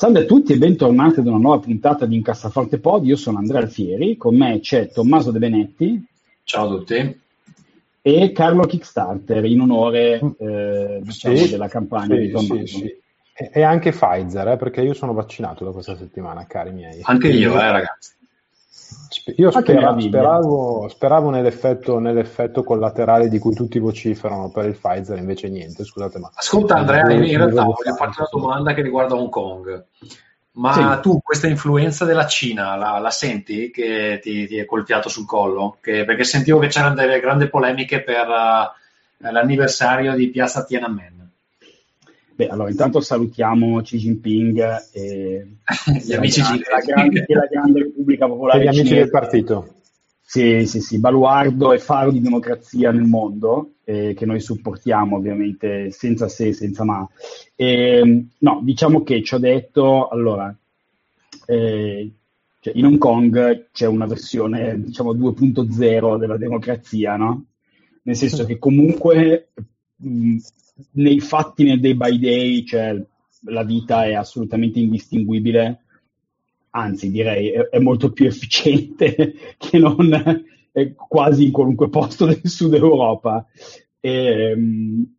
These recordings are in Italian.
Salve a tutti e bentornati ad una nuova puntata di Incassaforte Pod. Io sono Andrea Alfieri, con me c'è Tommaso De Benetti. Ciao a tutti. E Carlo Kickstarter, in onore eh, diciamo, sì, della campagna sì, di Tommaso. Sì, sì. E anche Pfizer, eh, perché io sono vaccinato da questa settimana, cari miei. Anche io, eh, ragazzi. Io spera, speravo, speravo nell'effetto, nell'effetto, collaterale di cui tutti vociferano per il Pfizer, invece niente, scusate ma... Ascolta Andrea, in realtà voglio farti una domanda che riguarda Hong Kong. Ma sì. tu questa influenza della Cina la, la senti che ti, ti, è colpiato sul collo? Che, perché sentivo che c'erano delle grandi polemiche per uh, l'anniversario di Piazza Tiananmen. Beh, allora intanto salutiamo Xi Jinping e gli amici grande, la, grande, la grande Repubblica Popolare e gli amici cinese. del partito. Sì, sì, sì, baluardo e faro di democrazia nel mondo, eh, che noi supportiamo ovviamente senza se e senza ma. E, no, diciamo che ci ho detto, allora, eh, cioè in Hong Kong c'è una versione, diciamo, 2.0 della democrazia, no? Nel senso che comunque mh, nei fatti nel day by day, cioè la vita è assolutamente indistinguibile, anzi direi è, è molto più efficiente che non quasi in qualunque posto del sud Europa. E, um,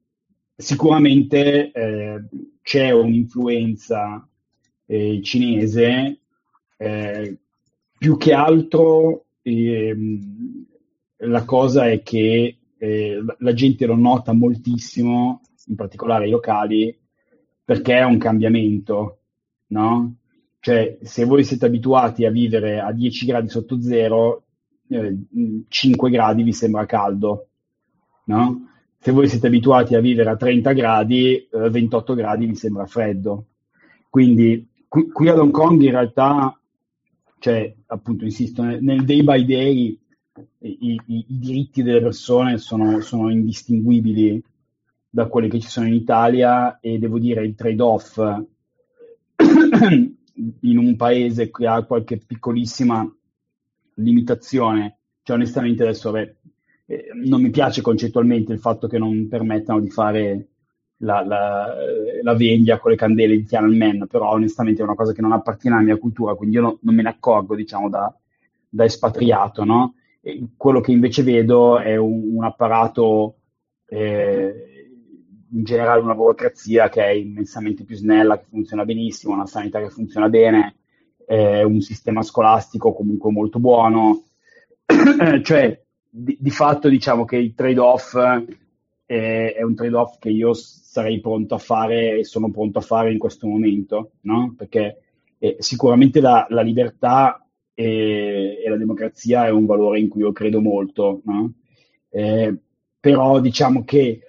sicuramente eh, c'è un'influenza eh, cinese, eh, più che altro ehm, la cosa è che eh, la gente lo nota moltissimo in particolare i locali, perché è un cambiamento, no? Cioè, se voi siete abituati a vivere a 10 gradi sotto zero, eh, 5 gradi vi sembra caldo, no? Se voi siete abituati a vivere a 30 gradi, eh, 28 gradi vi sembra freddo. Quindi qui, qui ad Hong Kong in realtà, cioè, appunto, insisto, nel, nel day by day i, i, i, diritti delle persone sono, sono indistinguibili da quelli che ci sono in Italia e devo dire il trade-off in un paese che ha qualche piccolissima limitazione, cioè onestamente adesso beh, eh, non mi piace concettualmente il fatto che non permettano di fare la, la, la veglia con le candele di Tiananmen, però onestamente è una cosa che non appartiene alla mia cultura, quindi io no, non me ne accorgo diciamo da, da espatriato, no? quello che invece vedo è un, un apparato eh, in generale una burocrazia che è immensamente più snella, che funziona benissimo, una sanità che funziona bene, eh, un sistema scolastico comunque molto buono, cioè di, di, fatto diciamo che il trade-off è, è, un trade-off che io sarei pronto a fare e sono pronto a fare in questo momento, no? perché eh, sicuramente la, la libertà e, e, la democrazia è un valore in cui io credo molto, no? eh, però diciamo che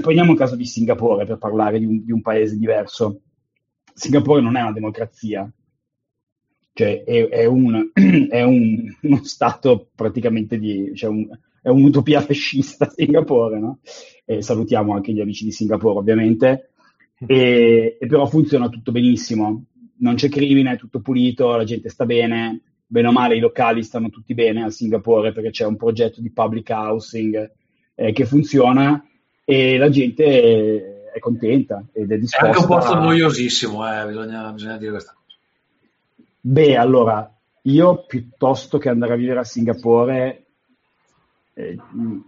Prendiamo il caso di Singapore per parlare di un, di un, paese diverso. Singapore non è una democrazia, cioè è, è, un, è un, uno stato praticamente di... Cioè un, è un'utopia fascista Singapore, no? E salutiamo anche gli amici di Singapore ovviamente, e, e però funziona tutto benissimo, non c'è crimine, è tutto pulito, la gente sta bene, bene o male i locali stanno tutti bene a Singapore perché c'è un progetto di public housing eh, che funziona e la gente è contenta ed è disposta. È anche un posto a... noiosissimo, eh, bisogna, bisogna, dire questa cosa. Beh, allora, io piuttosto che andare a vivere a Singapore, eh,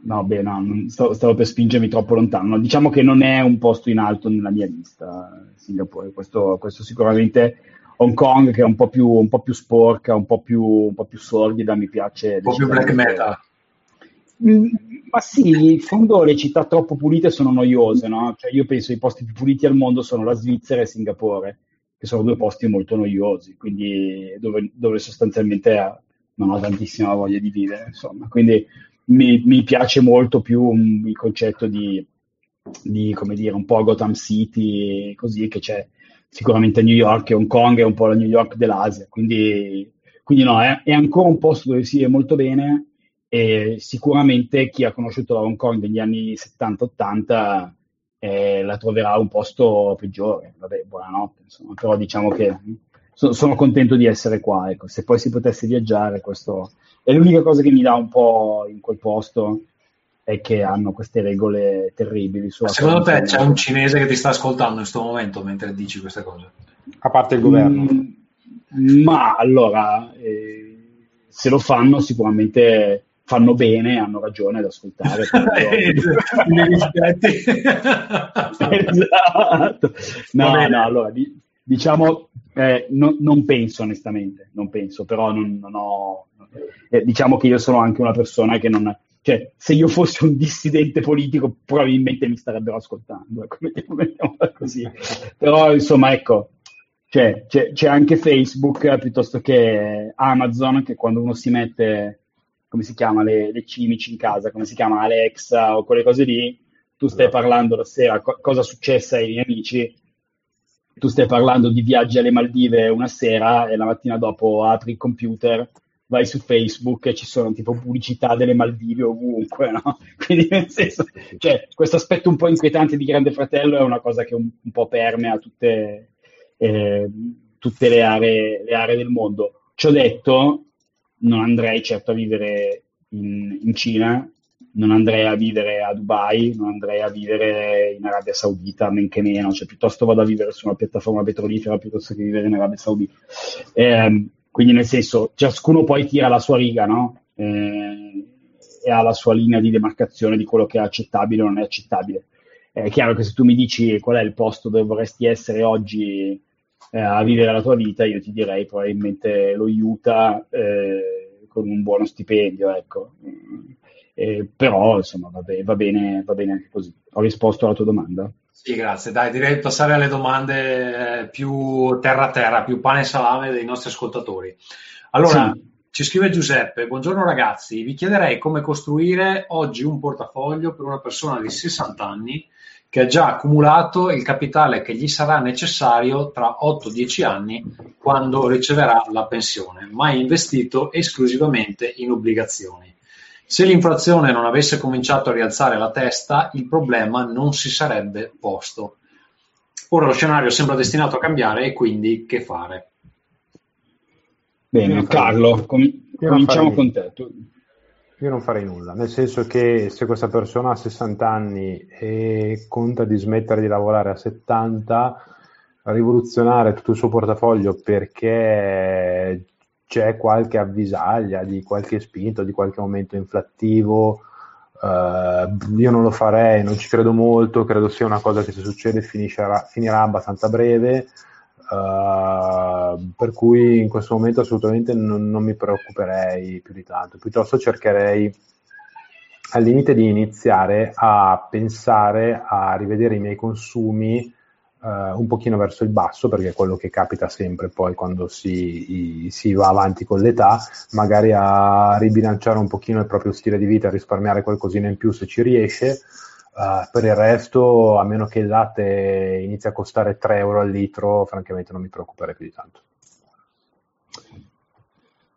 no, beh, no, stavo, stavo, per spingermi troppo lontano. No, diciamo che non è un posto in alto nella mia lista, Singapore. Questo, questo sicuramente. Hong Kong, che è un po' più, un po più sporca, un po' più, un po' più sordida, mi piace. Un po' più black metal. Mm, ma sì, in fondo le città troppo pulite sono noiose, no? Cioè io penso che i posti più puliti al mondo sono la Svizzera e Singapore, che sono due posti molto noiosi, quindi dove, dove sostanzialmente non ho tantissima voglia di vivere, insomma. Quindi mi, mi piace molto più um, il concetto di, di, come dire, un po' Gotham City, così, che c'è sicuramente New York e Hong Kong è un po' la New York dell'Asia, quindi, quindi no, è, è ancora un posto dove si vive molto bene e sicuramente chi ha conosciuto la Hong Kong degli anni 70-80 eh, la troverà un posto peggiore. Vabbè, buonanotte, insomma, però diciamo che so, sono contento di essere qua. Ecco. Se poi si potesse viaggiare, questo è l'unica cosa che mi dà un po' in quel posto è che hanno queste regole terribili. Secondo te c'è un cinese che ti sta ascoltando in questo momento mentre dici queste cose? A parte il governo. Mm, ma allora, eh, se lo fanno sicuramente fanno bene, hanno ragione ad ascoltare. esatto. No, no, allora, di, diciamo, eh, no, non penso onestamente, non penso, però non, non ho... Eh, diciamo che io sono anche una persona che non... Cioè, se io fossi un dissidente politico, probabilmente mi starebbero ascoltando, ecco, così. Però, insomma, ecco, cioè, c'è, c'è anche Facebook piuttosto che Amazon, che quando uno si mette come si chiama, le, le cimici in casa, come si chiama Alexa o quelle cose lì, tu stai esatto. parlando la sera, co- cosa è successo ai miei amici, tu stai parlando di viaggi alle Maldive una sera e la mattina dopo apri il computer, vai su Facebook e ci sono tipo pubblicità delle Maldive ovunque, no? Quindi nel senso, cioè, questo aspetto un po' inquietante di Grande Fratello è una cosa che un, un po' permea tutte, eh, tutte le, aree, le aree del mondo. Ci ho detto, non andrei certo a vivere in, in, Cina, non andrei a vivere a Dubai, non andrei a vivere in Arabia Saudita, men che meno, cioè piuttosto vado a vivere su una piattaforma petrolifera piuttosto che vivere in Arabia Saudita. Eh, quindi nel senso, ciascuno poi tira la sua riga, no? Eh, e ha la sua linea di demarcazione di quello che è accettabile o non è accettabile. È chiaro che se tu mi dici qual è il posto dove vorresti essere oggi eh, a vivere la tua vita, io ti direi probabilmente lo Utah eh, con un buono stipendio, ecco. Eh, però insomma va, be- va, bene, va bene anche così. Ho risposto alla tua domanda? Sì, grazie. Dai, direi di passare alle domande eh, più terra a terra, più pane e salame dei nostri ascoltatori. Allora, sì. Ci scrive Giuseppe, buongiorno ragazzi, vi chiederei come costruire oggi un portafoglio per una persona di 60 anni che ha già accumulato il capitale che gli sarà necessario tra 8-10 anni quando riceverà la pensione, ma è investito esclusivamente in obbligazioni. Se l'inflazione non avesse cominciato a rialzare la testa, il problema non si sarebbe posto. Ora lo scenario sembra destinato a cambiare e quindi che fare? Bene, Carlo, com- cominciamo con te. Tu... Io non farei nulla, nel senso che se questa persona ha 60 anni e conta di smettere di lavorare a 70, rivoluzionare tutto il suo portafoglio perché c'è qualche avvisaglia di qualche spinto, di qualche aumento inflattivo, Uh, io non lo farei, non ci credo molto, credo sia una cosa che se succede finiscerà, finirà abbastanza breve. Uh, per cui in questo momento assolutamente non, non, mi preoccuperei più di tanto, piuttosto cercherei al limite di iniziare a pensare a rivedere i miei consumi uh, un pochino verso il basso, perché è quello che capita sempre poi quando si, si, va avanti con l'età, magari a ribilanciare un pochino il proprio stile di vita, a risparmiare qualcosina in più se ci riesce Uh, per il resto, a meno che il latte inizi a costare 3 euro al litro, francamente non mi preoccuperei più di tanto.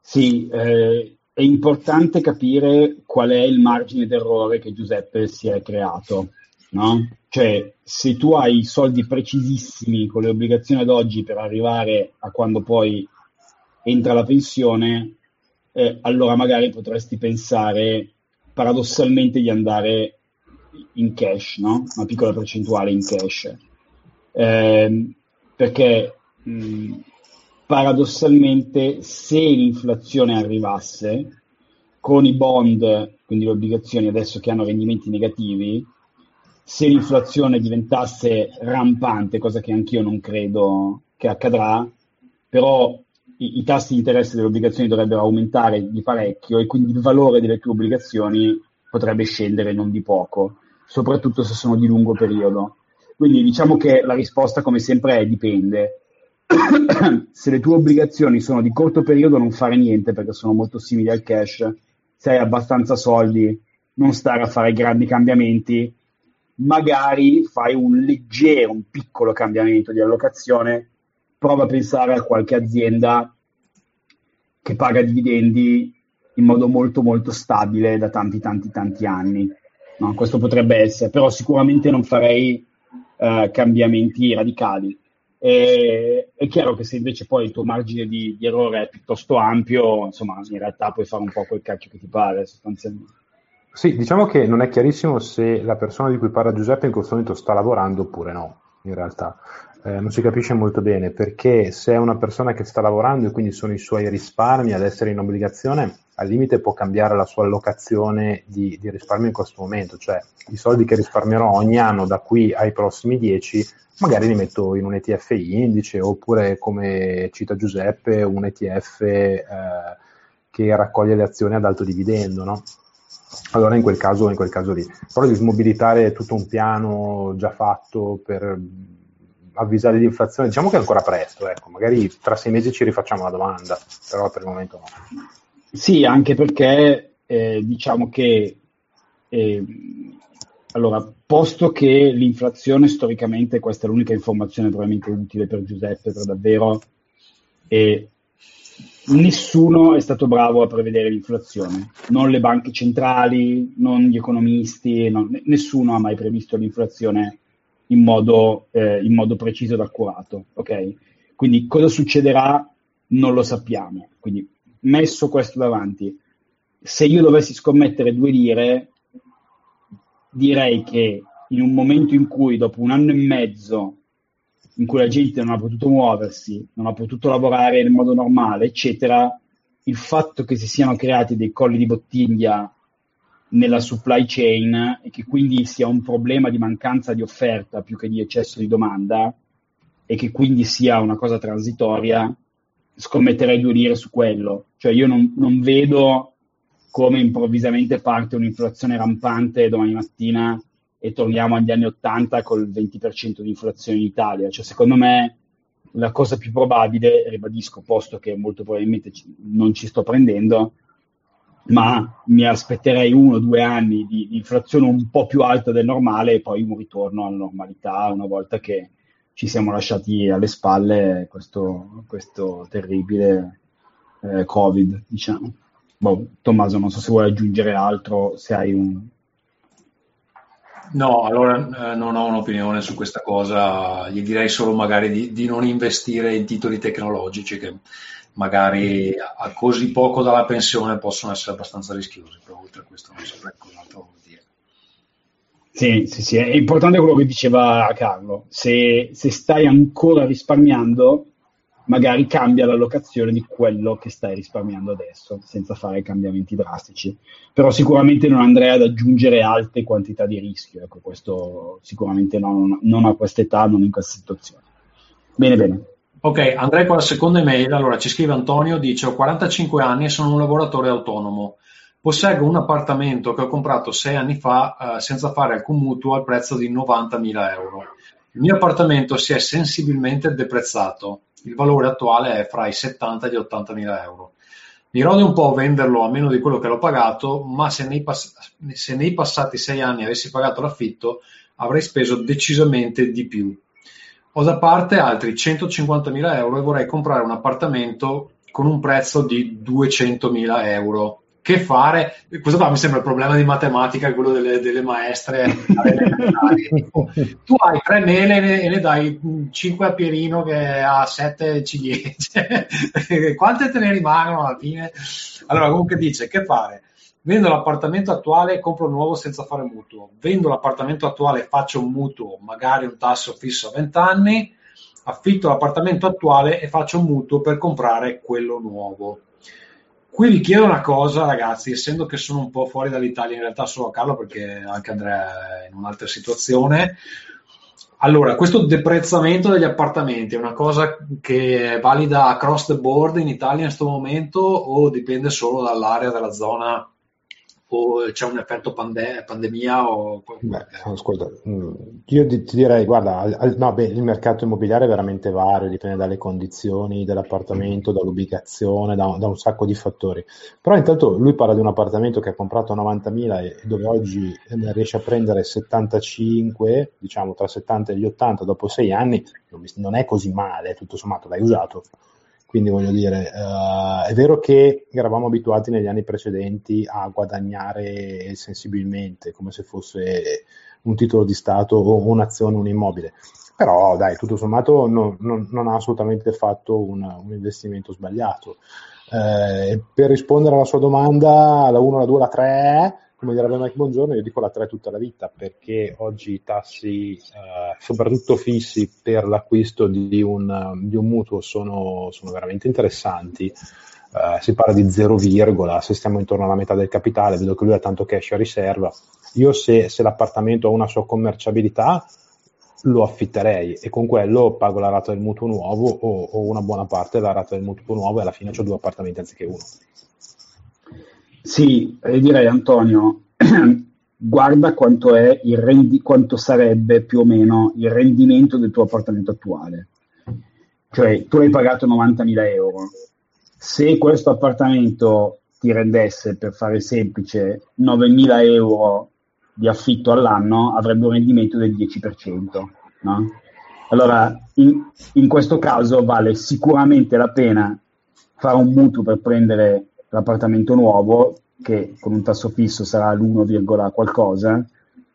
Sì, eh, è importante capire qual è il margine d'errore che Giuseppe si è creato. No? Cioè, se tu hai soldi precisissimi con le obbligazioni ad oggi per arrivare a quando poi entra la pensione, eh, allora magari potresti pensare paradossalmente di andare in cash, no? una piccola percentuale in cash. Eh, perché mh, paradossalmente se l'inflazione arrivasse con i bond, quindi le obbligazioni adesso che hanno rendimenti negativi, se l'inflazione diventasse rampante, cosa che anch'io non credo che accadrà, però i, i tassi di interesse delle obbligazioni dovrebbero aumentare di parecchio e quindi il valore delle tue obbligazioni potrebbe scendere non di poco soprattutto se sono di lungo periodo. Quindi diciamo che la risposta come sempre è dipende. se le tue obbligazioni sono di corto periodo non fare niente perché sono molto simili al cash, se hai abbastanza soldi non stare a fare grandi cambiamenti, magari fai un leggero, un piccolo cambiamento di allocazione, prova a pensare a qualche azienda che paga dividendi in modo molto molto stabile da tanti tanti tanti anni. No, questo potrebbe essere, però sicuramente non farei uh, cambiamenti radicali. E, è chiaro che se invece poi il tuo margine di, di, errore è piuttosto ampio, insomma, in realtà puoi fare un po' quel cacchio che ti pare sostanzialmente. Sì, diciamo che non è chiarissimo se la persona di cui parla Giuseppe in questo momento sta lavorando oppure no, in realtà. Eh, non si capisce molto bene perché se è una persona che sta lavorando e quindi sono i suoi risparmi ad essere in obbligazione, al limite può cambiare la sua allocazione di, di risparmio in questo momento, cioè i soldi che risparmierò ogni anno da qui ai prossimi 10 magari li metto in un ETF indice oppure come cita Giuseppe un ETF eh, che raccoglie le azioni ad alto dividendo, no? allora in quel, caso, in quel caso lì. Però di smobilitare tutto un piano già fatto per avvisare l'inflazione, diciamo che è ancora presto, ecco, magari tra sei mesi ci rifacciamo la domanda, però per il momento no. Sì, anche perché eh, diciamo che eh, allora, posto che l'inflazione storicamente, questa è l'unica informazione probabilmente utile per Giuseppe, per davvero, e nessuno è stato bravo a prevedere l'inflazione, non le banche centrali, non gli economisti, non, nessuno ha mai previsto l'inflazione in modo, eh, in modo preciso ed accurato. Okay? Quindi cosa succederà non lo sappiamo. Quindi messo questo davanti, se io dovessi scommettere due lire, direi che in un momento in cui dopo un anno e mezzo in cui la gente non ha potuto muoversi, non ha potuto lavorare in modo normale, eccetera, il fatto che si siano creati dei colli di bottiglia nella supply chain e che quindi sia un problema di mancanza di offerta più che di eccesso di domanda e che quindi sia una cosa transitoria, scommetterei due lire su quello. Cioè io non, non vedo come improvvisamente parte un'inflazione rampante domani mattina e torniamo agli anni 80 col 20% di inflazione in Italia. Cioè, secondo me la cosa più probabile, ribadisco, posto che molto probabilmente non ci sto prendendo, ma mi aspetterei uno o due anni di, di, inflazione un po' più alta del normale e poi un ritorno alla normalità una volta che ci siamo lasciati alle spalle questo, questo terribile eh, Covid, diciamo. Boh, Tommaso, non so se vuoi aggiungere altro, se hai un... No, allora eh, non ho un'opinione su questa cosa, gli direi solo magari di, di non investire in titoli tecnologici che magari a così poco dalla pensione possono essere abbastanza rischiosi, però oltre a questo non saprei cos'altro dire. Sì, sì, sì, è importante quello che diceva Carlo, se, se stai ancora risparmiando, magari cambia l'allocazione di quello che stai risparmiando adesso, senza fare cambiamenti drastici. Però sicuramente non andrei ad aggiungere alte quantità di rischio, ecco, questo sicuramente non, non a questa età, non in questa situazione. Bene, bene. Ok, andrei con la seconda email. Allora, ci scrive Antonio, dice ho 45 anni e sono un lavoratore autonomo. Posseggo un appartamento che ho comprato sei anni fa eh, senza fare alcun mutuo al prezzo di 90.000 euro. Il mio appartamento si è sensibilmente deprezzato. Il valore attuale è fra i 70 e gli 80.000 euro. Mi rode un po' venderlo a meno di quello che l'ho pagato, ma se nei, pass- se nei passati sei anni avessi pagato l'affitto avrei speso decisamente di più. Ho da parte altri 150.000 euro e vorrei comprare un appartamento con un prezzo di 200.000 euro. Che fare? Questo qua mi sembra il problema di matematica, quello delle, delle maestre. tu hai tre mele e ne, dai 5 a Pierino che ha 7 ciliegie. Quante te ne rimangono alla fine? Allora, comunque dice, che fare? Vendo l'appartamento attuale e compro nuovo senza fare mutuo. Vendo l'appartamento attuale e faccio un mutuo, magari un tasso fisso a 20 anni. Affitto l'appartamento attuale e faccio un mutuo per comprare quello nuovo. Qui vi chiedo una cosa, ragazzi, essendo che sono un po' fuori dall'Italia, in realtà solo a Carlo perché anche Andrea è in un'altra situazione. Allora, questo deprezzamento degli appartamenti è una cosa che è valida across the board in Italia in questo momento o dipende solo dall'area della zona o c'è un effetto pande- pandemia o Beh, ascolta, mm, io ti, direi, guarda, no, beh, il mercato immobiliare è veramente vario, dipende dalle condizioni dell'appartamento, dall'ubicazione, da, da un sacco di fattori. Però intanto lui parla di un appartamento che ha comprato a 90.000 e dove oggi eh, riesce a prendere 75, diciamo tra 70 e gli 80 dopo sei anni, non è così male, tutto sommato l'hai usato. Quindi voglio dire, uh, è vero che eravamo abituati negli anni precedenti a guadagnare sensibilmente, come se fosse un titolo di Stato o un'azione, un immobile. Però dai, tutto sommato non, non, non ha assolutamente fatto un, un investimento sbagliato. Eh, per rispondere alla sua domanda, la 1, la 2, la 3, come direbbe Mike Buongiorno, io dico la 3 tutta la vita perché oggi i tassi, eh, soprattutto fissi per l'acquisto di un, di un mutuo, sono, sono, veramente interessanti. Eh, si parla di 0, se stiamo intorno alla metà del capitale, vedo che lui ha tanto cash a riserva. Io se, se l'appartamento ha una sua commerciabilità, lo affitterei e con quello pago la rata del mutuo nuovo o, o una buona parte della rata del mutuo nuovo e alla fine ho due appartamenti anziché uno. Sì, direi Antonio, guarda quanto, rendi- quanto sarebbe più o meno il rendimento del tuo appartamento attuale. Cioè, tu hai pagato 90.000 euro. Se questo appartamento ti rendesse, per fare semplice, 9.000 euro di affitto all'anno, avrebbe un rendimento del 10%. No? Allora, in, in questo caso vale sicuramente la pena fare un mutuo per prendere l'appartamento nuovo, che con un tasso fisso sarà l'1, qualcosa,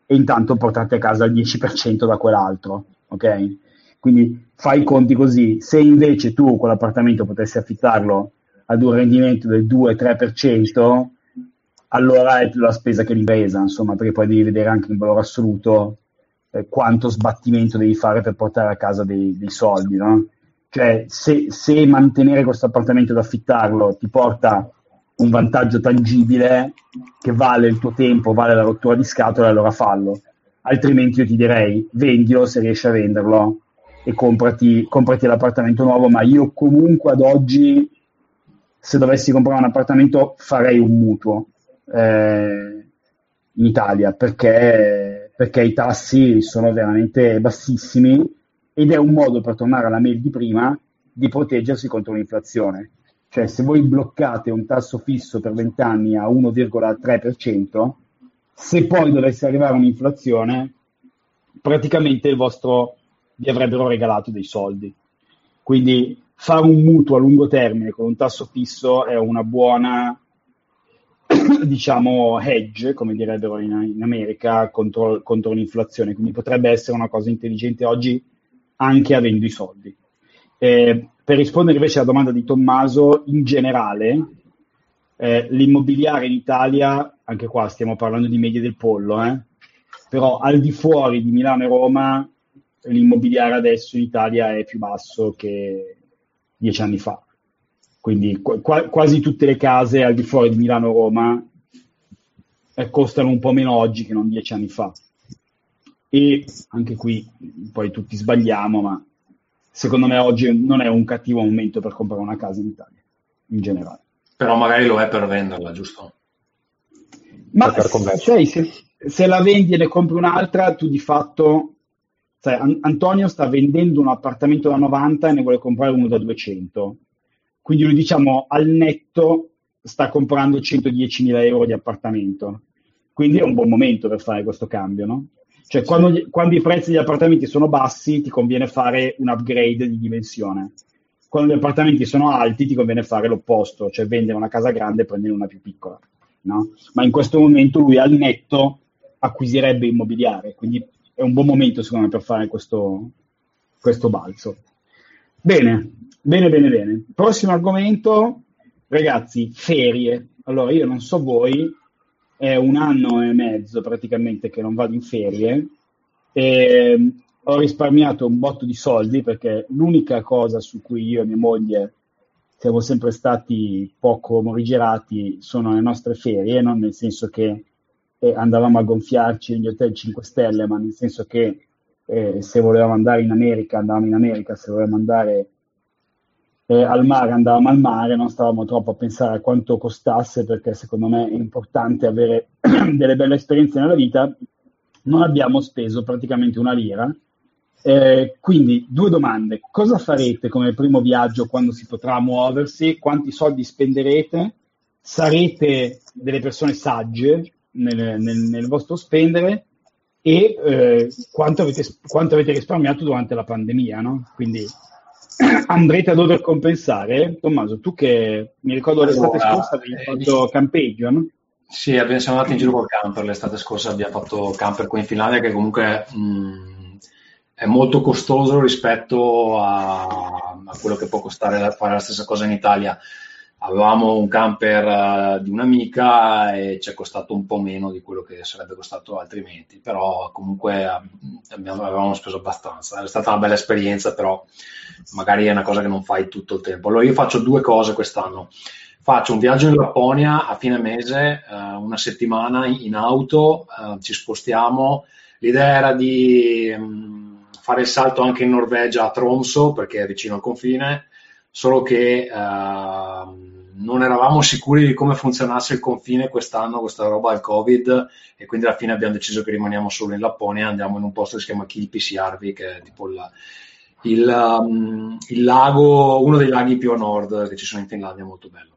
e intanto portate a casa il 10% da quell'altro, ok? Quindi fai i conti così. Se invece tu quell'appartamento potessi affittarlo ad un rendimento del 2-3%, allora è più la spesa che l'impresa, insomma, perché poi devi vedere anche in valore assoluto eh, quanto sbattimento devi fare per portare a casa dei, dei soldi, no? Cioè, se, se mantenere questo appartamento ed affittarlo ti porta un vantaggio tangibile che vale il tuo tempo, vale la rottura di scatola, allora fallo. Altrimenti io ti direi vendilo se riesci a venderlo e comprati, comprati l'appartamento nuovo, ma io comunque ad oggi se dovessi comprare un appartamento farei un mutuo eh, in Italia perché, perché i tassi sono veramente bassissimi ed è un modo per tornare alla mail di prima di proteggersi contro l'inflazione cioè, se voi bloccate un tasso fisso per 20 anni a 1,3%, se poi dovesse arrivare un'inflazione, praticamente vostro vi avrebbero regalato dei soldi. Quindi fare un mutuo a lungo termine con un tasso fisso è una buona, diciamo, hedge, come direbbero in, in America, contro, contro l'inflazione. Quindi potrebbe essere una cosa intelligente oggi anche avendo i soldi. Eh, per rispondere invece alla domanda di Tommaso, in generale, eh, l'immobiliare in Italia, anche qua stiamo parlando di medie del pollo, eh, però al di fuori di Milano e Roma, l'immobiliare adesso in Italia è più basso che dieci anni fa. Quindi qu- quasi tutte le case al di fuori di Milano e Roma eh, costano un po' meno oggi che non dieci anni fa. E anche qui poi tutti sbagliamo, ma secondo me oggi non è un cattivo momento per comprare una casa in Italia, in generale. Però magari lo è per venderla, giusto? Ma sai, se, se, la vendi e ne compri un'altra, tu di fatto... Sai, An- Antonio sta vendendo un appartamento da 90 e ne vuole comprare uno da 200. Quindi lui, diciamo, al netto sta comprando 110.000 euro di appartamento. Quindi è un buon momento per fare questo cambio, no? Cioè, quando, quando, i prezzi degli appartamenti sono bassi, ti conviene fare un upgrade di dimensione. Quando gli appartamenti sono alti, ti conviene fare l'opposto, cioè vendere una casa grande e prendere una più piccola. No? Ma in questo momento lui al netto acquisirebbe immobiliare, quindi è un buon momento secondo me per fare questo, questo balzo. Bene, bene, bene, bene. Prossimo argomento, ragazzi, ferie. Allora, io non so voi, è un anno e mezzo praticamente che non vado in ferie. E ho risparmiato un botto di soldi perché l'unica cosa su cui io e mia moglie siamo sempre stati poco morigerati sono le nostre ferie, non nel senso che eh, andavamo a gonfiarci negli hotel 5 stelle, ma nel senso che eh, se volevamo andare in America andavamo in America, se volevamo andare eh, al mare, andavamo al mare, non stavamo troppo a pensare a quanto costasse, perché secondo me è importante avere delle belle esperienze nella vita. Non abbiamo speso praticamente una lira. Eh, quindi, due domande. Cosa farete come primo viaggio quando si potrà muoversi? Quanti soldi spenderete? Sarete delle persone sagge nel, nel, nel vostro spendere? E eh, quanto, avete, quanto, avete, risparmiato durante la pandemia? No? Quindi andrete a dover compensare. Tommaso, tu che mi ricordo l'estate allora, scorsa avevi eh, fatto campeggio, no? Sì, siamo andati in giro col camper l'estate scorsa, abbiamo fatto camper qui in Finlandia che comunque mh, mm, è molto costoso rispetto a, a, quello che può costare fare la stessa cosa in Italia avevamo un camper uh, di un'amica e ci è costato un po' meno di quello che sarebbe costato altrimenti, però comunque abbiamo, avevamo speso abbastanza. È stata una bella esperienza, però magari è una cosa che non fai tutto il tempo. Allora io faccio due cose quest'anno. Faccio un viaggio in Lapponia a fine mese, uh, una settimana in auto, uh, ci spostiamo. L'idea era di um, fare il salto anche in Norvegia a Tromso, perché è vicino al confine, solo che uh, non eravamo sicuri di come funzionasse il confine quest'anno, questa roba del Covid, e quindi alla fine abbiamo deciso che rimaniamo solo in Lapponia e andiamo in un posto che si chiama Kilpisjärvi, che è tipo il, il, um, il, lago, uno dei laghi più a nord che ci sono in Finlandia, molto bello.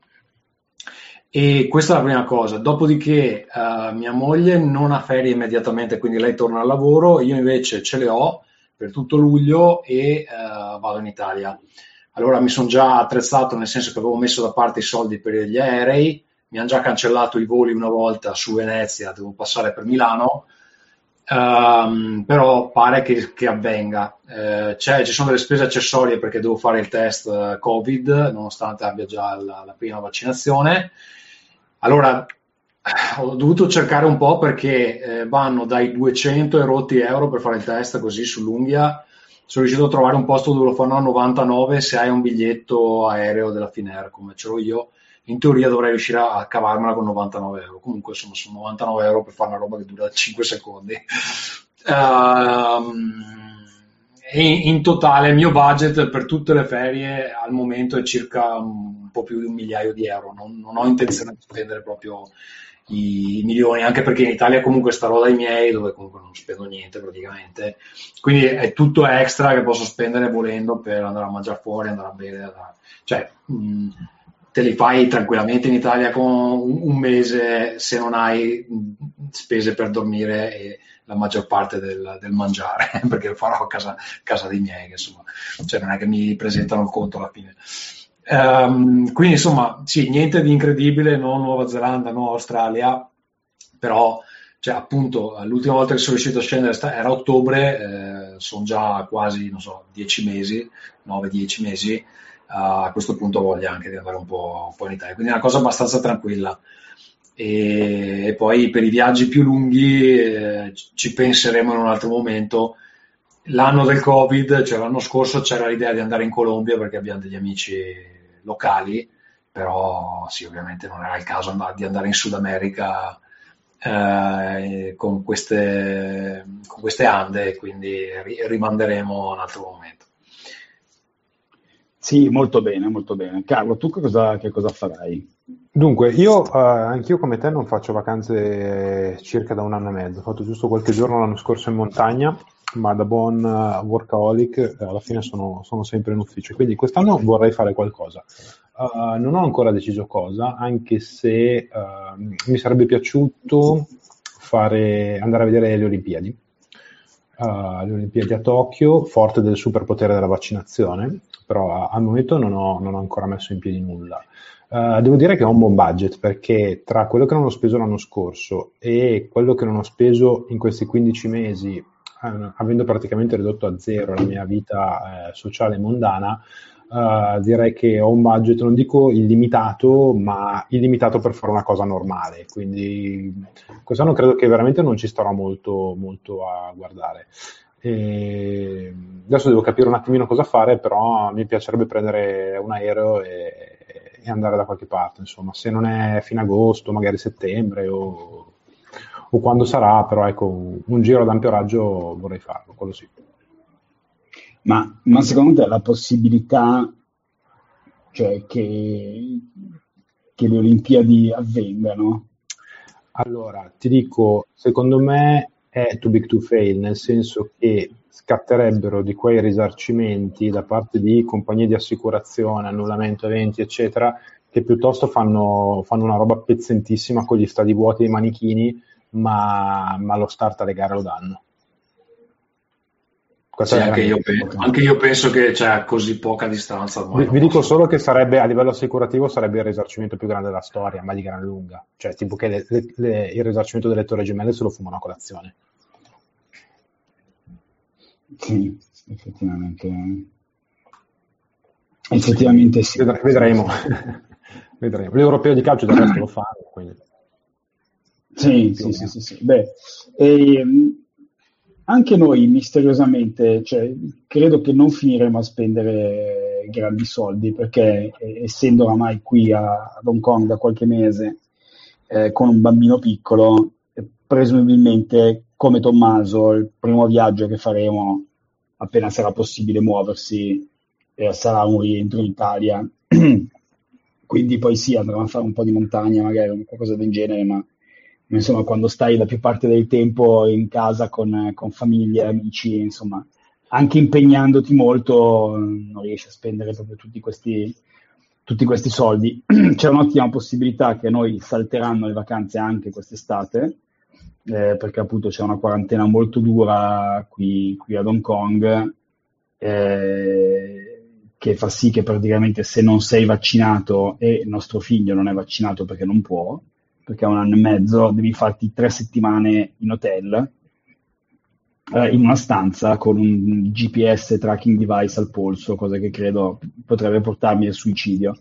E questa è la prima cosa. Dopodiché uh, mia moglie non ha ferie immediatamente, quindi lei torna al lavoro, io invece ce le ho per tutto luglio e uh, vado in Italia. Allora mi sono già attrezzato, nel senso che avevo messo da parte i soldi per gli aerei, mi hanno già cancellato i voli una volta su Venezia, devo passare per Milano, um, però pare che, che avvenga. Eh, ci sono delle spese accessorie perché devo fare il test uh, Covid, nonostante abbia già la, la prima vaccinazione. Allora ho dovuto cercare un po' perché eh, vanno dai 200 e rotti euro per fare il test così sull'unghia sono riuscito a trovare un posto dove lo fanno a 99 se hai un biglietto aereo della Finera come ce l'ho io in teoria dovrei riuscire a cavarmela con 99 euro. Comunque insomma sono 99 euro per fare una roba che dura 5 secondi. Uh, in, in totale il mio budget per tutte le ferie al momento è circa un po' più di un migliaio di euro. Non, non ho intenzione di spendere proprio i milioni, anche perché in Italia comunque starò dai miei, dove comunque non spendo niente praticamente. Quindi è tutto extra che posso spendere volendo per andare a mangiare fuori, andare a bere. Andare... Cioè, mh, te li fai tranquillamente in Italia con un mese se non hai spese per dormire e la maggior parte del, del mangiare, perché lo farò a casa, casa dei miei, insomma, cioè non è che mi presentano il conto alla fine. Um, quindi insomma, sì, niente di incredibile, no Nuova Zelanda, no Australia, però cioè, appunto l'ultima volta che sono riuscito a scendere era ottobre, eh, sono già quasi, non so, dieci mesi, 9-10 mesi, uh, a questo punto voglio anche di andare un po', un po', in Italia, quindi è una cosa abbastanza tranquilla. E, e poi per i viaggi più lunghi eh, ci penseremo in un altro momento. L'anno del Covid, cioè l'anno scorso c'era l'idea di andare in Colombia perché abbiamo degli amici locali, però sì, ovviamente non era il caso di andare in Sud America eh, con, queste, con queste ande, quindi rimanderemo un altro momento. Sì, molto bene, molto bene. Carlo, tu cosa, che cosa farai? Dunque, io uh, anch'io come te non faccio vacanze circa da un anno e mezzo, ho fatto giusto qualche giorno l'anno scorso in montagna ma da buon uh, workaholic eh, alla fine sono, sono, sempre in ufficio, quindi quest'anno vorrei fare qualcosa. Uh, non ho ancora deciso cosa, anche se uh, mi sarebbe piaciuto fare, andare a vedere le Olimpiadi. Uh, le Olimpiadi a Tokyo, forte del superpotere della vaccinazione, però al momento non ho, non ho, ancora messo in piedi nulla. Uh, devo dire che ho un buon budget perché tra quello che non ho speso l'anno scorso e quello che non ho speso in questi 15 mesi eh, avendo praticamente ridotto a zero la mia vita eh, sociale mondana, eh, direi che ho un budget, non dico illimitato, ma illimitato per fare una cosa normale. Quindi quest'anno credo che veramente non ci starò molto, molto a guardare. E adesso devo capire un attimino cosa fare, però mi piacerebbe prendere un aereo e, e andare da qualche parte. Insomma, se non è fine agosto, magari settembre o o quando sarà, però ecco, un giro ad ampio raggio vorrei farlo, quello sì. Ma, ma secondo te la possibilità cioè che, che le Olimpiadi avvengano? Allora, ti dico, secondo me è too big to fail, nel senso che scatterebbero di quei risarcimenti da parte di compagnie di assicurazione, annullamento eventi, eccetera, che piuttosto fanno, fanno una roba pezzentissima con gli stadi vuoti dei manichini, ma, ma lo start alle gare lo danno. Sì, anche, io penso, anche, io penso, che c'è così poca distanza. Vi, vi dico solo che sarebbe a livello assicurativo sarebbe il risarcimento più grande della storia, ma di gran lunga. Cioè, tipo che le, le, le, il risarcimento delle torre gemelle se lo fumano a colazione. Sì, effettivamente. Effettivamente sì. Vedremo. Vedremo. L'europeo di calcio del resto lo fa. Quindi. Sì, sì, sì, sì, sì, Beh, ehm, anche noi misteriosamente, cioè, credo che non finiremo a spendere grandi soldi perché eh, essendo oramai qui a, ad Hong Kong da qualche mese eh, con un bambino piccolo, eh, presumibilmente come Tommaso il primo viaggio che faremo appena sarà possibile muoversi eh, sarà un rientro in Italia. Quindi poi sì, andremo a fare un po' di montagna, magari qualcosa del genere, ma insomma, quando stai la più parte del tempo in casa con, con famiglia, amici, insomma, anche impegnandoti molto, non riesci a spendere proprio tutti questi, tutti questi soldi. C'è un'ottima possibilità che noi salteranno le vacanze anche quest'estate, eh, perché appunto c'è una quarantena molto dura qui, qui ad Hong Kong, eh, che fa sì che praticamente se non sei vaccinato e nostro figlio non è vaccinato perché non può, perché ha un anno e mezzo, devi farti tre settimane in hotel, eh, in una stanza con un GPS tracking device al polso, cosa che credo potrebbe portarmi al suicidio.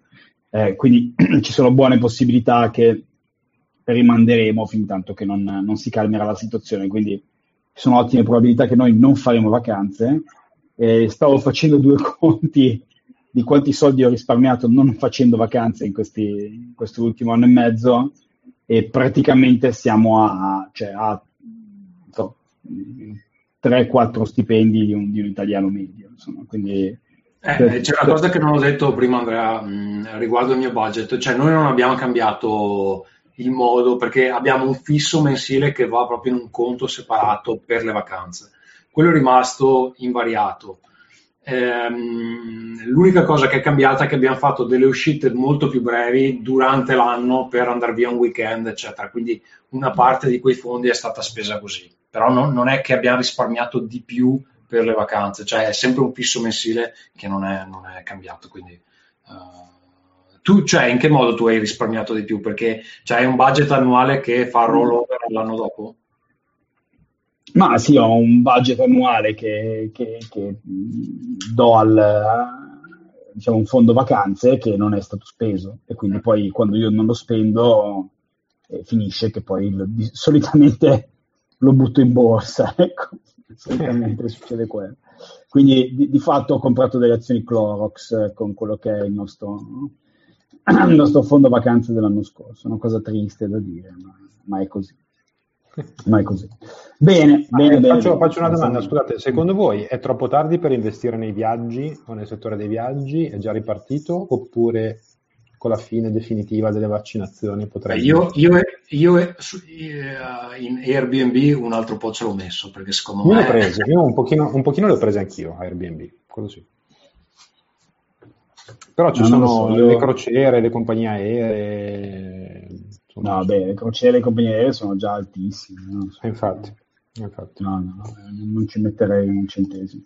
Eh, quindi ci sono buone possibilità che rimanderemo fin tanto che non, non, si calmerà la situazione. Quindi ci sono ottime probabilità che noi non faremo vacanze. Eh, stavo facendo due conti di quanti soldi ho risparmiato non facendo vacanze in, questi, questo ultimo anno e mezzo e praticamente siamo a, cioè a so, 3-4 stipendi di un, di un, italiano medio. Insomma, quindi, eh, per, c'è una cosa che non ho detto prima Andrea mh, riguardo il mio budget, cioè noi non abbiamo cambiato il modo perché abbiamo un fisso mensile che va proprio in un conto separato per le vacanze. Quello è rimasto invariato. Ehm, l'unica cosa che è cambiata è che abbiamo fatto delle uscite molto più brevi durante l'anno per andare via un weekend, eccetera. Quindi una parte di quei fondi è stata spesa così. Però no, non è che abbiamo risparmiato di più per le vacanze, cioè è sempre un fisso mensile che non è, non è cambiato. Quindi, uh, tu, cioè, in che modo tu hai risparmiato di più? Perché cioè, hai un budget annuale che fa rollover l'anno dopo? Ma sì, ho un budget annuale che, che, che do al diciamo, un fondo vacanze che non è stato speso. E quindi poi quando io non lo spendo eh, finisce che poi lo, solitamente lo butto in borsa, ecco, solitamente succede quello. Quindi di, di, fatto ho comprato delle azioni Clorox eh, con quello che è il nostro, il nostro fondo vacanze dell'anno scorso, una cosa triste da dire, ma, ma è così mai così. Bene, bene, eh, bene, faccio, bene. faccio, una domanda, scusate, secondo voi è troppo tardi per investire nei viaggi o nel settore dei viaggi? È già ripartito oppure con la fine definitiva delle vaccinazioni potrebbe... Io, io, io eh, in Airbnb un altro po' ce l'ho messo perché secondo io me... L'ho preso, io un pochino, un pochino le ho prese anch'io a Airbnb, quello sì. Però ci no, sono so, io... le crociere, le compagnie aeree, No, beh, le crociere e compagnie aeree sono già altissime. No? Infatti, infatti. No, no, non ci metterei un centesimo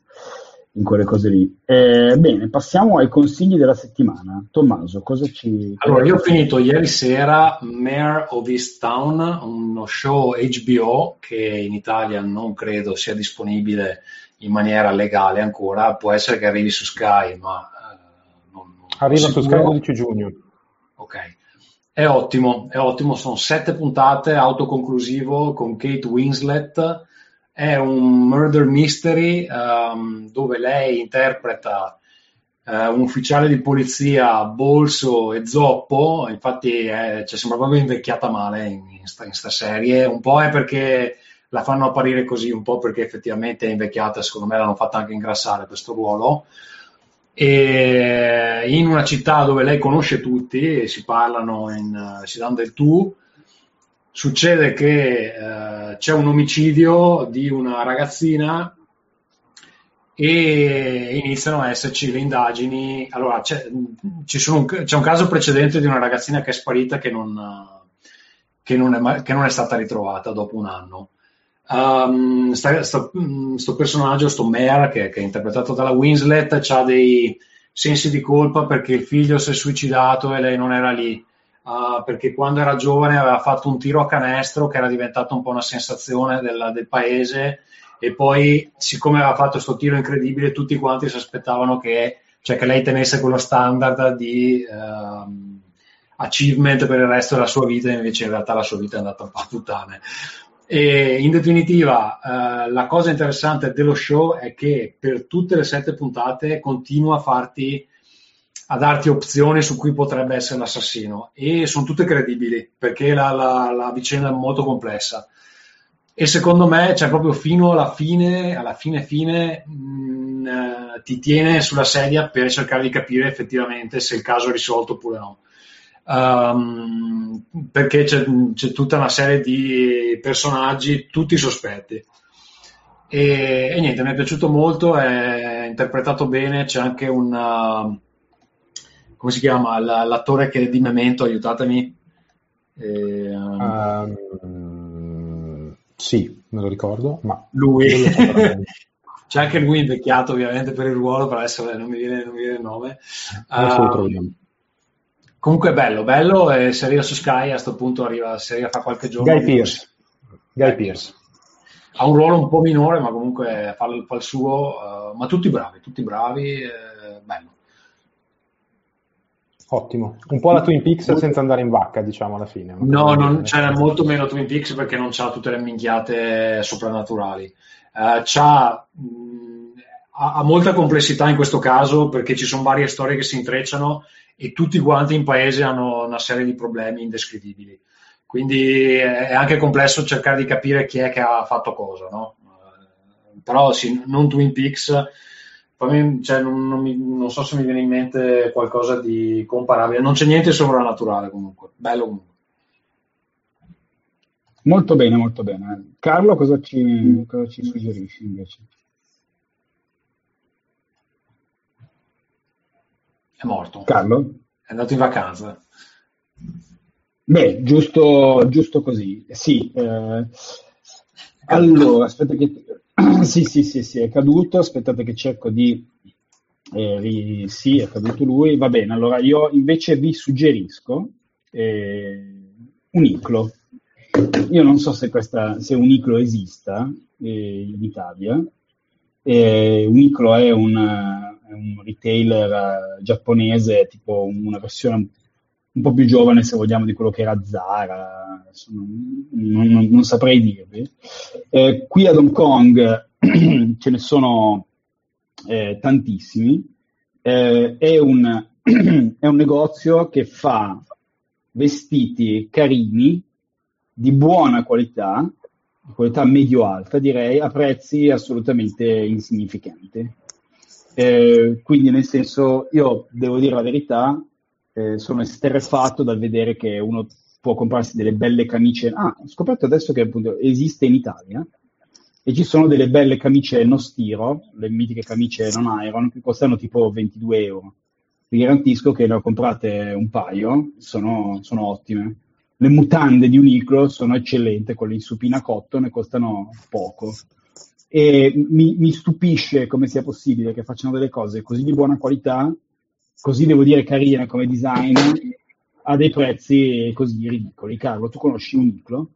in quelle cose lì. Eh, bene, passiamo ai consigli della settimana. Tommaso, cosa ci... Allora, io ho finito ieri sera Mayor of East Town, uno show HBO che in Italia non credo sia disponibile in maniera legale ancora, può essere che arrivi su Sky, ma... Eh, non, non Arriva su Sky il 12 giugno. Ok. È ottimo, è ottimo, sono sette puntate, autoconclusivo con Kate Winslet, è un murder mystery um, dove lei interpreta uh, un ufficiale di polizia bolso e zoppo, infatti è, cioè, sembra proprio invecchiata male in, in, sta, in sta serie, un po' è perché la fanno apparire così, un po' perché effettivamente è invecchiata, secondo me l'hanno fatta anche ingrassare questo ruolo e in una città dove lei conosce tutti e si parlano, in, si danno del tu, succede che eh, c'è un omicidio di una ragazzina e iniziano a esserci le indagini. Allora, c'è, un, c'è un caso precedente di una ragazzina che è sparita che non, che non, è, che non è, stata ritrovata dopo un anno. Um, sta, sta, sto personaggio, sto Mare, che, che, è interpretato dalla Winslet, ha dei sensi di colpa perché il figlio si è suicidato e lei non era lì. Uh, perché quando era giovane aveva fatto un tiro a canestro che era diventato un po' una sensazione del, del paese e poi siccome aveva fatto questo tiro incredibile tutti quanti si aspettavano che, cioè, che lei tenesse quello standard di uh, achievement per il resto della sua vita invece in realtà la sua vita è andata un po' a puttane e in definitiva uh, la cosa interessante dello show è che per tutte le sette puntate continua a farti a darti opzioni su cui potrebbe essere l'assassino e sono tutte credibili perché la, la, la vicenda è molto complessa. E secondo me cioè proprio fino alla fine alla fine fine mh, mm, eh, ti tiene sulla sedia per cercare di capire effettivamente se il caso è risolto oppure no um, perché c'è, c'è, tutta una serie di personaggi tutti sospetti e, e, niente mi è piaciuto molto è interpretato bene c'è anche un uh, come si chiama l'attore che è di Memento aiutatemi eh, um, sì, me lo ricordo, ma lui. C'è anche lui invecchiato ovviamente per il ruolo, però adesso non mi viene, non mi viene il nome. Uh, comunque è bello, bello e se arriva su Sky a questo punto arriva, se arriva a fare qualche giorno. Guy Pierce. Guy Pierce. Ha un ruolo un po' minore, ma comunque fa, fa il suo, uh, ma tutti bravi, tutti bravi, eh, bello. Ottimo, un po' la Twin Peaks senza andare in vacca, diciamo alla fine. No, non, c'è molto meno Twin Peaks perché non c'ha tutte le minchiate soprannaturali. Uh, c'ha, mh, ha, ha, molta complessità in questo caso perché ci sono varie storie che si intrecciano e tutti quanti in paese hanno una serie di problemi indescrivibili. Quindi è anche complesso cercare di capire chi è che ha fatto cosa, no? Uh, però sì, non Twin Peaks fammi, cioè, non, non, mi, non, so se mi viene in mente qualcosa di comparabile. Non c'è niente sovrannaturale comunque. Bello comunque. Molto bene, molto bene. Carlo, cosa ci, cosa ci suggerisci invece? È morto. Carlo? È andato in vacanza. Beh, giusto, giusto così. Sì. Eh, allora, aspetta che sì, sì, sì, sì, è caduto. Aspettate che cerco di... Eh, ri... Sì, è caduto lui. Va bene, allora io invece vi suggerisco eh, un iclo. Io non so se, questa, se un iclo esista eh, in Italia. Eh, un iclo è un, è un retailer uh, giapponese, tipo una versione un po' più giovane, se vogliamo, di quello che era Zara, non, non, non saprei dirvi. Eh, qui ad Hong Kong ce ne sono eh, tantissimi. Eh, è, un, è un negozio che fa vestiti carini, di buona qualità, di qualità medio-alta direi, a prezzi assolutamente insignificanti. Eh, quindi nel senso, io devo dire la verità, eh, sono esterrefatto dal vedere che uno può comprarsi delle belle camicie. Ah, ho scoperto adesso che appunto esiste in Italia e ci sono delle belle camicie no stiro, le mitiche camicie non iron, che costano tipo 22 euro. Vi garantisco che ne ho comprate un paio, sono, sono ottime. Le mutande di Uniqlo sono eccellenti, quelle in supina cotton costano poco. E mi, mi stupisce come sia possibile che facciano delle cose così di buona qualità così devo dire carina come design, a dei prezzi così ridicoli. Carlo, tu conosci Uniqlo?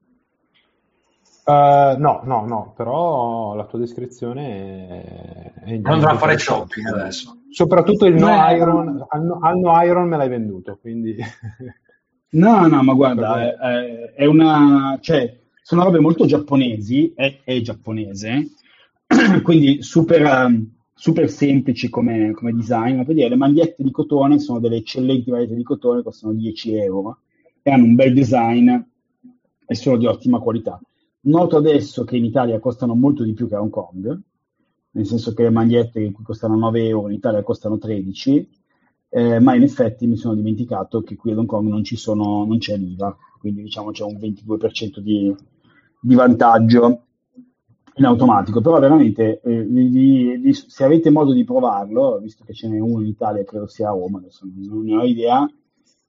Uh, no, no, no, però la tua descrizione è... Non andrà a fare shopping adesso. Soprattutto il no, no iron, al no, al no iron me l'hai venduto, quindi... No, no, ma guarda, è, è, una... cioè, sono robe molto giapponesi, è, è giapponese, quindi super... Um, super semplici come, come design, per dire, le magliette di cotone sono delle eccellenti magliette di cotone, costano 10 euro e hanno un bel design e sono di ottima qualità. Noto adesso che in Italia costano molto di più che a Hong Kong, nel senso che le magliette in cui costano 9 euro in Italia costano 13, eh, ma in effetti mi sono dimenticato che qui ad Hong Kong non, sono, non c'è l'IVA, quindi diciamo c'è un 22% di, di vantaggio in automatico, però veramente eh, vi, vi, se avete modo di provarlo, visto che ce n'è uno in Italia, credo sia a Roma, adesso non ne ho idea,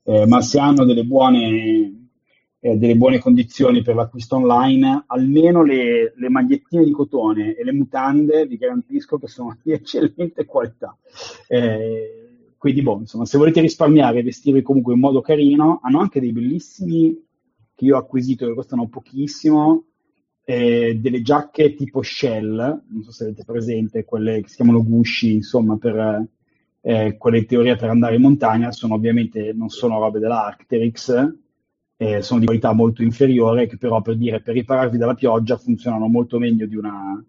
eh, ma se hanno delle buone, eh, delle buone condizioni per l'acquisto online, almeno le, le, magliettine di cotone e le mutande vi garantisco che sono di eccellente qualità. Eh, quindi, boh, insomma, se volete risparmiare e vestirvi comunque in modo carino, hanno anche dei bellissimi che io ho acquisito che costano pochissimo, eh, delle giacche tipo shell, non so se avete presente, quelle che si chiamano gusci, insomma, per eh, quelle in teoria per andare in montagna, sono ovviamente, non sono robe della Arcteryx, eh, sono di qualità molto inferiore, che però per dire, per ripararvi dalla pioggia funzionano molto meglio di una,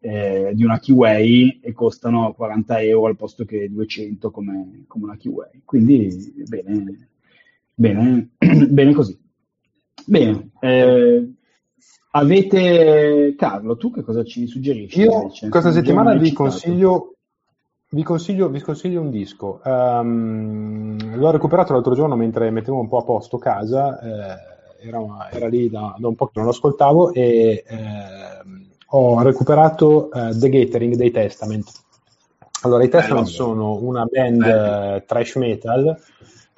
eh, di una Keyway e costano 40 euro al posto che 200 come, come una Keyway. Quindi bene, bene, bene così. Bene, eh, Avete Carlo, tu che cosa ci suggerisci? Io invece? questa settimana vi consiglio, vi, consiglio, vi consiglio, un disco. Um, l'ho recuperato l'altro giorno mentre mettevo un po' a posto casa, eh, era, era, lì da, da, un po' che non lo ascoltavo e eh, ho recuperato uh, The Gathering dei Testament. Allora, i Testament sono una band uh, trash metal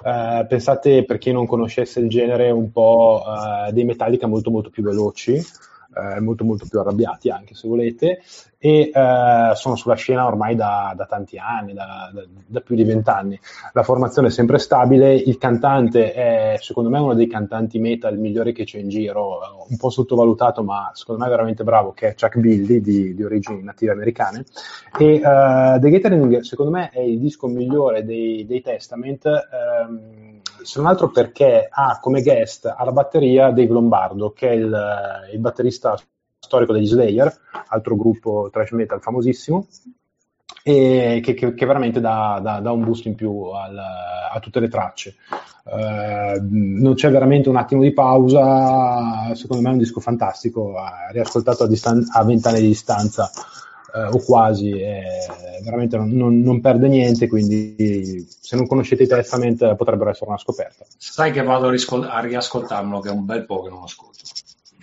Uh, pensate, per chi non conoscesse il genere, un po' uh, dei Metallica molto molto più veloci, uh, molto molto più arrabbiati anche se volete, e uh, sono sulla scena ormai da, da tanti anni, da, da, da più di vent'anni. La formazione è sempre stabile, il cantante è secondo me uno dei cantanti metal migliori che c'è in giro, un po' sottovalutato ma secondo me veramente bravo, che è Chuck Billy di, di origini native americane. E uh, The Gathering secondo me è il disco migliore dei, dei Testament. Um, se non altro perché ha come guest alla batteria Dave Lombardo, che è il, il batterista storico degli Slayer, altro gruppo thrash metal famosissimo, e che, che, che veramente dà, dà, dà, un boost in più al, a tutte le tracce. Uh, non c'è veramente un attimo di pausa, secondo me è un disco fantastico, riascoltato a, distan- a 20 anni di distanza uh, o quasi, veramente non, non, non, perde niente, quindi se non conoscete i Testament potrebbero essere una scoperta. Sai che vado a, riscol- a riascoltarlo, che è un bel po' che non lo ascolto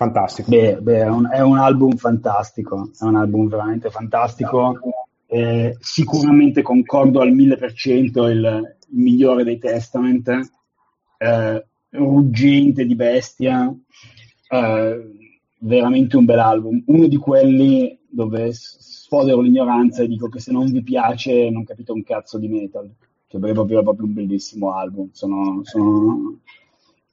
fantastico. Beh, beh è, un, è, un, album fantastico, è un album veramente fantastico. Eh, sicuramente concordo al 1000% il, il migliore dei Testament, eh, ruggente di bestia, eh, veramente un bel album. Uno di quelli dove sfodero l'ignoranza e dico che se non vi piace non capite un cazzo di metal, che è proprio, proprio un bellissimo album. Sono, sono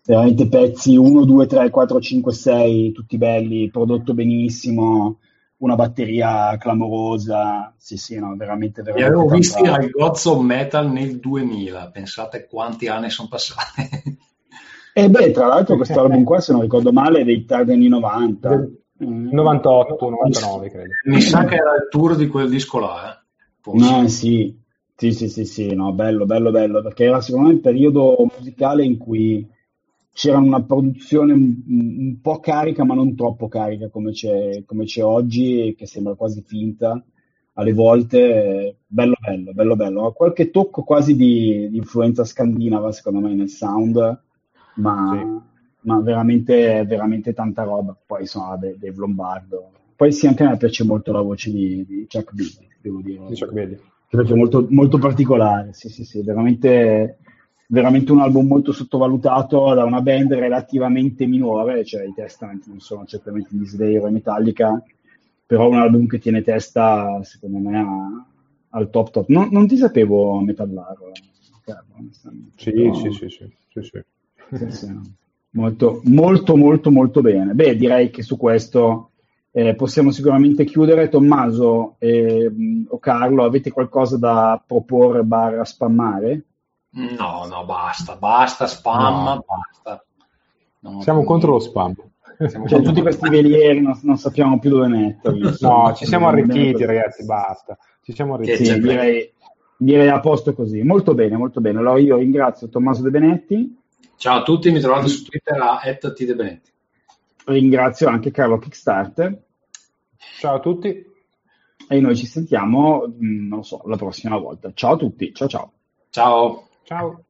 veramente pezzi 1, 2, 3, 4, 5, 6, tutti belli, prodotto benissimo, una batteria clamorosa, sì sì, no, veramente, veramente. Li avevo visti al Gods of Metal nel 2000, pensate quanti anni sono passati. E beh, tra l'altro questo album qua, se non ricordo male, è dei tardi anni 90. 98, 99 credo. Mi sa che era il tour di quel disco là, eh. No, sì. Sì, sì, sì, sì, no, bello, bello, bello, perché era secondo me il periodo musicale in cui c'era una produzione un, un, po' carica, ma non troppo carica come c'è, come c'è oggi, che sembra quasi finta alle volte. Bello, bello, bello, bello. Ha qualche tocco quasi di, di influenza scandinava, secondo me, nel sound, ma, sì. ma veramente, veramente tanta roba. Poi insomma, Dave Lombardo. Poi sì, anche a me piace molto la voce di, di Chuck Billy, devo dire. Di Chuck Billy. È molto, molto particolare, sì, sì, sì, veramente veramente un album molto sottovalutato da una band relativamente minore, cioè i Testament non sono certamente gli Slayer e Metallica, però un album che tiene testa, secondo me, a, al top top. Non, non ti sapevo metallaro. Sì, però... sì, sì, sì, sì, sì. Sì molto, molto, molto, molto bene. Beh, direi che su questo eh, possiamo sicuramente chiudere. Tommaso eh, o Carlo, avete qualcosa da proporre barra spammare? No, no, basta, basta, spam, no. basta. No, siamo contro lo spam. Siamo cioè, tutti questi velieri non, non, sappiamo più dove metterli. No, ci siamo arricchiti, ragazzi, basta. Ci siamo arricchiti. Sì, direi, direi a posto così. Molto bene, molto bene. Allora io ringrazio Tommaso De Benetti. Ciao a tutti, mi trovate su Twitter a @tdebenetti. Ringrazio anche Carlo Kickstarter. Ciao a tutti. e noi ci sentiamo, mm, non lo so, la prossima volta. Ciao a tutti, ciao ciao. Ciao. Ciao.